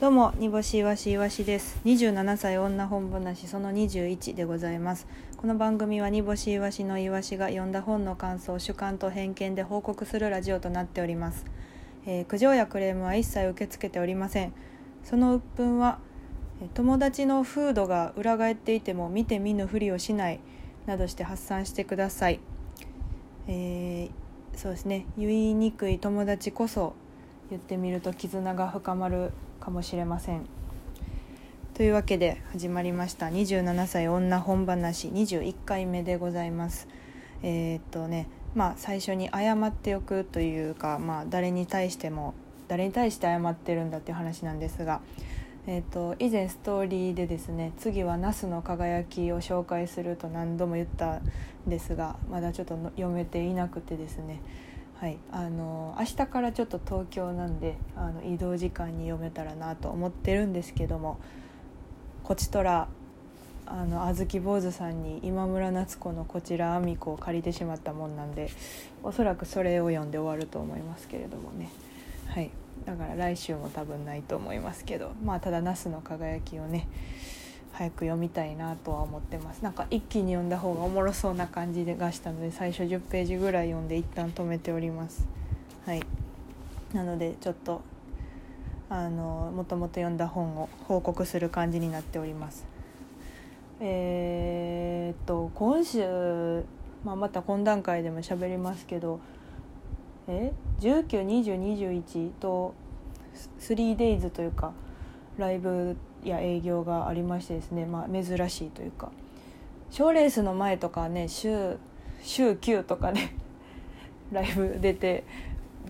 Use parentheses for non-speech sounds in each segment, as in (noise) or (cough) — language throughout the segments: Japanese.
どうも煮干しいわしいわしです。27歳女本話その21でございます。この番組は煮干しいわしのいわしが読んだ本の感想主観と偏見で報告するラジオとなっております、えー苦情やクレームは一切受け付けておりません。その鬱憤は友達の風土が裏返っていても見て見ぬふりをしないなどして発散してください。えーそうですね。言いにくい友達こそ言ってみると絆が深まるかもしれません。というわけで始まりました。27歳女本話。21回目でございます。えーっとねまあ最初に謝っておくというかまあ誰に対しても誰に対して謝ってるんだっていう話なんですがえー、と以前ストーリーでですね次は「ナスの輝き」を紹介すると何度も言ったんですがまだちょっと読めていなくてですねはい。あの明日からちょっと東京なんであの移動時間に読めたらなと思ってるんですけどもこちとらあの小豆坊主さんに今村夏子のこちらあみ子を借りてしまったもんなんでおそらくそれを読んで終わると思いますけれどもね。はい。だから来週も多分ないと思いますけどまあただ「ナスの輝き」をね早く読みたいなとは思ってます。なんか一気に読んだ方がおもろそうな感じがしたので最初10ページぐらい読んで一旦止めております。はい。なのでちょっとあのもともと読んだ本を報告する感じになっております。えーっと今週、まあ、また懇談会でも喋りますけどえ？192021と 3days というかライブや営業がありましてですね、まあ、珍しいというか。賞レースの前とかね週週9とかね (laughs) ライブ出て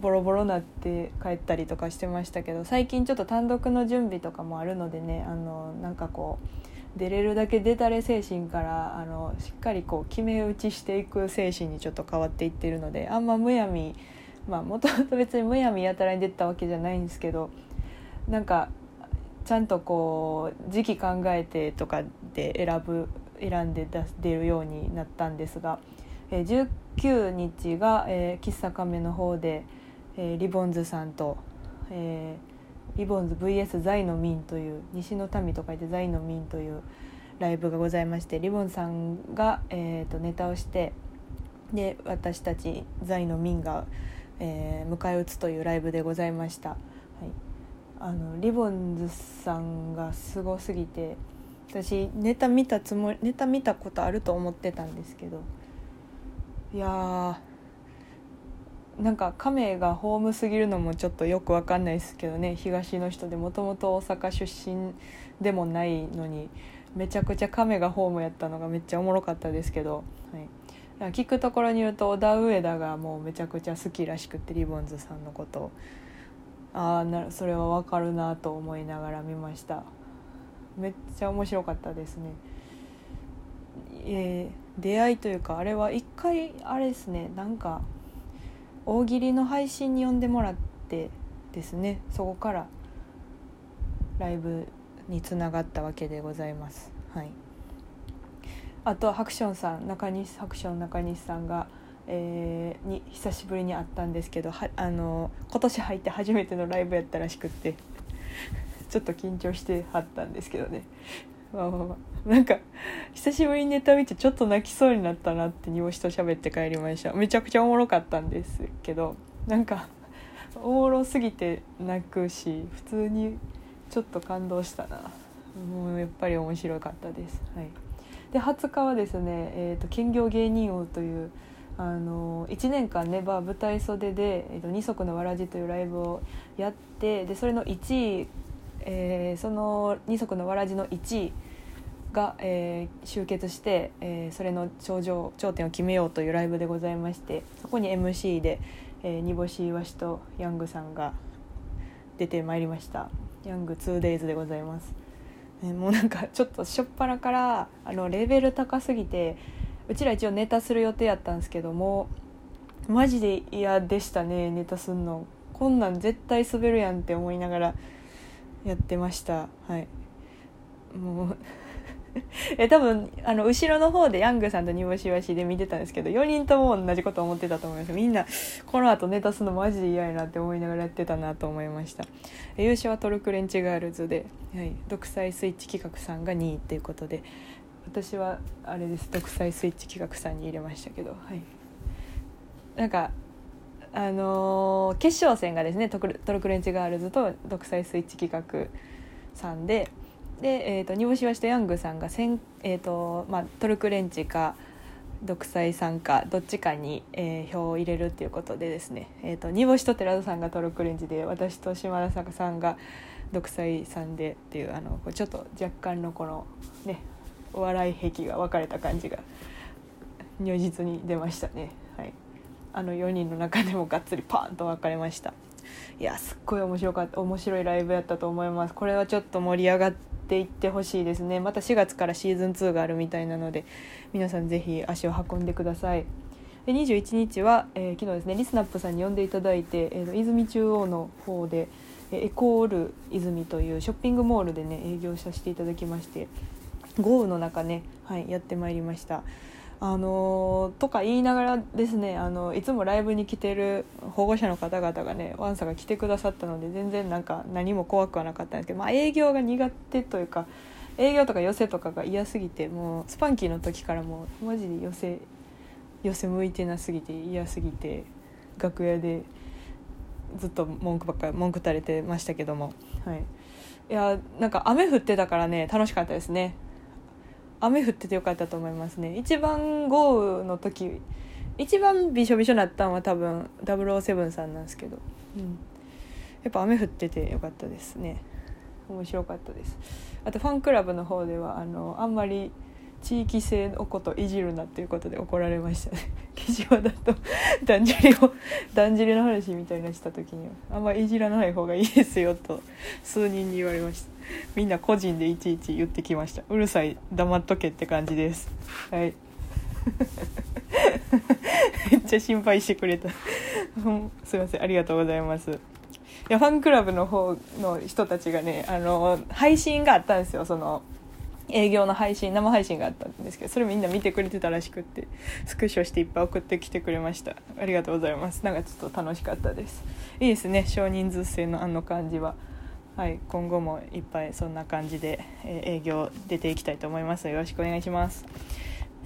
ボロボロなって帰ったりとかしてましたけど最近ちょっと単独の準備とかもあるのでねあのなんかこう出れるだけ出たれ精神からあのしっかりこう決め打ちしていく精神にちょっと変わっていってるのであんまむやみまあもともと別にむやみやたらに出たわけじゃないんですけどなんかちゃんとこう時期考えてとかで選ぶ選んで出出るようになったんですが、えー19日が、えー喫茶カメの方で、えーリボンズさんと、えーリボンズ VS ザイの民という西の民と書いてザイの民というライブがございましてリボンさんが、えーとネタをしてで私たちザイの民が、えー迎え撃つというライブでございました。はいあのリボンズさんがすごすぎて私ネタ見たつもりネタ見たことあると思ってたんですけどいやーなんか亀がホームすぎるのもちょっとよくわかんないですけどね東の人でもともと大阪出身でもないのにめちゃくちゃ亀がホームやったのがめっちゃおもろかったですけど、はい、聞くところによると小田上田がもうめちゃくちゃ好きらしくってリボンズさんのことを。ああなそれはわかるなと思いながら見ました。めっちゃ面白かったですね。えー出会いというかあれは一回あれですね。なんか大喜利の配信に呼んでもらってですね。そこからライブにつながったわけでございます。はい。あとハクションさん中西ハクション中西さんがえーに久しぶりに会ったんですけどはあの今年入って初めてのライブやったらしくって (laughs) ちょっと緊張してはったんですけどね。まあまあまあ。なんか久しぶりにネタ見てちょっと泣きそうになったなって煮干しと喋って帰りました。めちゃくちゃおもろかったんですけどなんかおもろすぎて泣くし普通にちょっと感動したな。もうやっぱり面白かったです。はい。で20日はですね、えーと兼業芸人王というあの1年間ねバー舞台袖で「えー、と二足のわらじ」というライブをやってでそれの1位、えーその二足のわらじの1位が、えー集結して、えーそれの頂上頂点を決めようというライブでございましてそこに MC で、えー煮干しいわしとヤングさんが出てまいりました。ヤング 2days でございます、えーもうなんかちょっと初っ端からあのレベル高すぎてうちら一応ネタする予定やったんですけどもマジで嫌でしたねネタすんの。こんなん絶対滑るやんって思いながらやってました。はい。もう (laughs) え多分あの後ろの方でヤングさんと煮干しわしで見てたんですけど4人とも同じこと思ってたと思います。みんなこの後ネタすのマジで嫌やなって思いながらやってたなと思いました。優勝はトルクレンチガールズで、はい、独裁スイッチ企画さんが2位っていうことで。私はあれです。独裁スイッチ企画さんに入れましたけど。はい。なんかあのー、決勝戦がですねトルクレンチガールズと独裁スイッチ企画さんで。で、えーと、煮干しわしとヤングさんがせん、えーとまあ、トルクレンチか独裁さんかどっちかに、えー、票を入れるっていうことでですね、えーと、煮干しと寺田さんがトルクレンチで私と島田坂さんが独裁さんでっていうあのちょっと若干のこのねお笑い壁が分かれた感じが如実に出ましたね。はい、あの4人の中でもがっつりパーンと分かれました。いやすっごい面白かった面白いライブやったと思いますこれはちょっと盛り上がっていってほしいですねまた4月からシーズン2があるみたいなので皆さんぜひ足を運んでくださいで21日は、えー、昨日ですねリスナップさんに呼んでいただいて、えー、泉中央の方でエコール泉というショッピングモールでね営業させていただきまして豪雨の中ね、はい、やってまいりました。あのとか言いながらですねあのいつもライブに来てる保護者の方々がねワンサが来てくださったので全然なんか何も怖くはなかったんですけど、まあ、営業が苦手というか営業とか寄せとかが嫌すぎてもうスパンキーの時からもうマジで寄せ寄せ向いてなすぎて嫌すぎて楽屋でずっと文句ばっかり文句垂れてましたけども。はい。いやなんか雨降ってたからね楽しかったですね。雨降っててよかったと思いますね。一番豪雨の時一番びしょびしょなったんは多分007さんなんですけど、うん、やっぱ雨降っててよかったですね。面白かったです。あとファンクラブの方ではあのあんまり地域性のこといじるなっていうことで怒られましたね。岸和田とだんじりをだんじりの話みたいなした時にはあんまいじらない方がいいですよと数人に言われました。みんな個人でいちいち言ってきました。うるさい黙っとけって感じです。はい。(laughs) めっちゃ心配してくれた。(laughs) すいませんありがとうございます。いやファンクラブの方の人たちがねあの配信があったんですよ。その営業の配信生配信があったんですけどそれみんな見てくれてたらしくってスクショしていっぱい送ってきてくれました。ありがとうございます。なんかちょっと楽しかったです。いいですね。少人数制のあの感じは。はい。今後もいっぱいそんな感じで、えー、営業出ていきたいと思います。よろしくお願いします。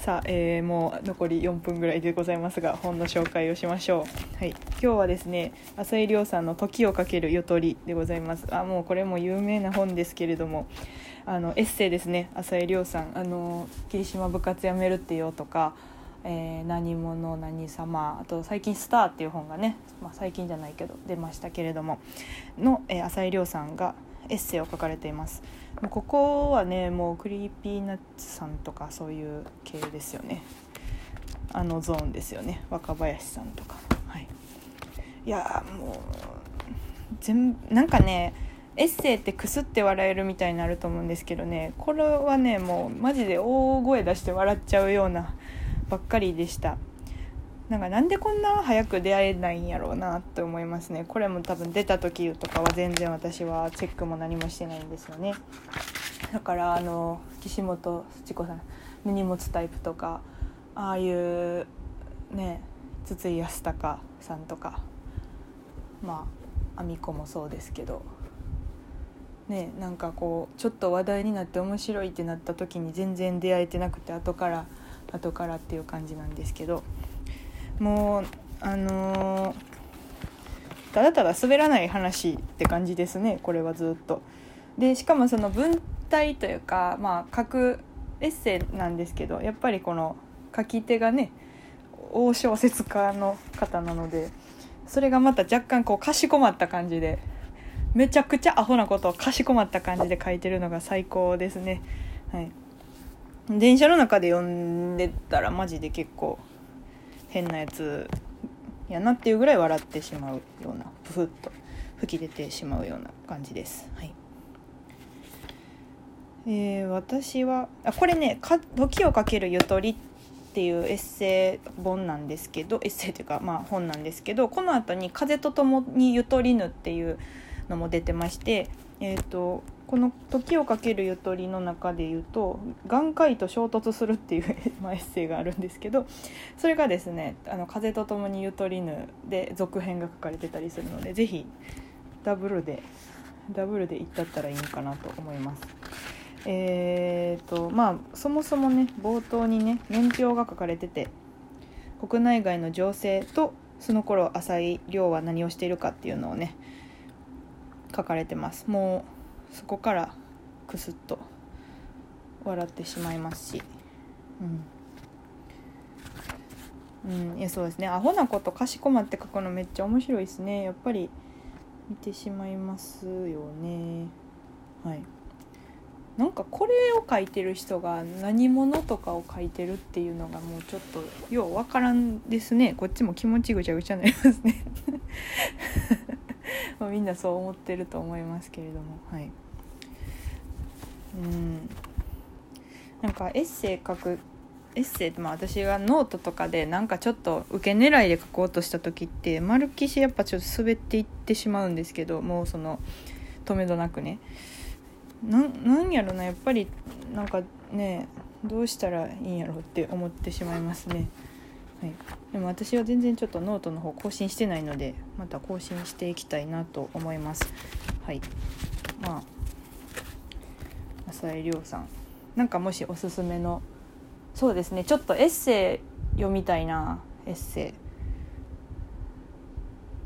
さあ、えー、もう残り4分ぐらいでございますが本の紹介をしましょう、はい、今日はですね朝井リョウさんの「時をかけるゆとり」でございます。あもうこれも有名な本ですけれどもあのエッセイですね。朝井リョウさん。あの「桐島部活やめるってよ」とか「えー、何者何様」あと最近「スター」っていう本がね、まあ、最近じゃないけど出ましたけれどもの、えー、朝井リョウさんがエッセイを書かれています。ここはねもう Creepy Nuts さんとかそういう系ですよね。あのゾーンですよね。若林さんとか。はい。いやもう全なんかねエッセイってくすって笑えるみたいになると思うんですけどね。これはねもうマジで大声出して笑っちゃうようなばっかりでした。なんかなんでこんな早く出会えないんやろうなって思いますね。これも多分出た時とかは全然私はチェックも何もしてないんですよね。だからあの岸本土子さん荷物タイプとかああいうね筒井康隆さんとかまあ亜美子もそうですけど。ねなんかこうちょっと話題になって面白いってなった時に全然出会えてなくて後から後からっていう感じなんですけどもうあのー、ただただ滑らない話って感じですねこれはずっと。でしかもその文体というかまあ書くエッセイなんですけどやっぱりこの書き手がね大小説家の方なのでそれがまた若干こうかしこまった感じでめちゃくちゃアホなことをかしこまった感じで書いてるのが最高ですね。はい、電車の中で読んでたらマジで結構変なやつやなっていうぐらい笑ってしまうようなふふっと吹き出てしまうような感じです。はいえー、私はあこれねか「時をかけるゆとり」っていうエッセイ本なんですけどエッセイというかまあ本なんですけどこの後に「風と共にゆとりぬ」っていうのも出てましてえーと、この「時をかけるゆとり」の中で言うと「眼科医と衝突する」っていう (laughs) ま、エッセイがあるんですけどそれがですね「あの風と共にゆとりぬ」で続編が書かれてたりするので是非ダブルでダブルでいったったらいいのかなと思います。えーとまあそもそもね冒頭にね年表が書かれてて国内外の情勢とその頃浅井亮は何をしているかっていうのをね書かれてます。もうそこからクスッと笑ってしまいますし。うん、うん、いやそうですね。アホなことかしこまって書くのめっちゃ面白いですね。やっぱり見てしまいますよね。はい。なんかこれを書いてる人が何者とかを書いてるっていうのがもうちょっとようわからんですね。こっちも気持ちぐちゃぐちゃになりますね。まみんなそう思ってると思いますけれどもはい。うん。なんかエッセイ書くエッセイってまあ私がノートとかでなんかちょっとウケ狙いで書こうとした時ってまるきしやっぱちょっと滑っていってしまうんですけどもうその止めどなくね。なんやろなやっぱりなんかねどうしたらいいんやろって思ってしまいますね。はい、でも私は全然ちょっとノートの方更新してないのでまた更新していきたいなと思います。はい。まあ浅井亮さん。なんかもしおすすめのそうですね。ちょっとエッセイ読みたいな。エッセ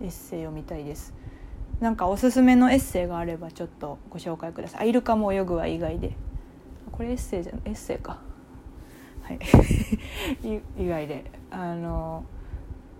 イ。エッセイ読みたいです。なんかおすすめのエッセイがあればちょっとご紹介ください。あイルカも泳ぐは以外で。これエッセイじゃエッセイか。はい。(laughs) 以外で。あの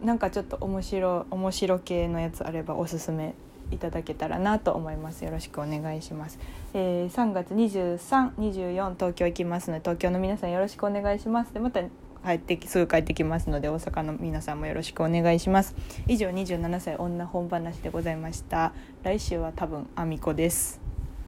なんかちょっと面白面白系のやつあればおすすめいただけたらなと思います。よろしくお願いします、えー、3月2324東京行きますので東京の皆さんよろしくお願いします。でまた帰ってすぐ帰ってきますので大阪の皆さんもよろしくお願いします。以上27歳女本話でございました。来週は多分あみこです。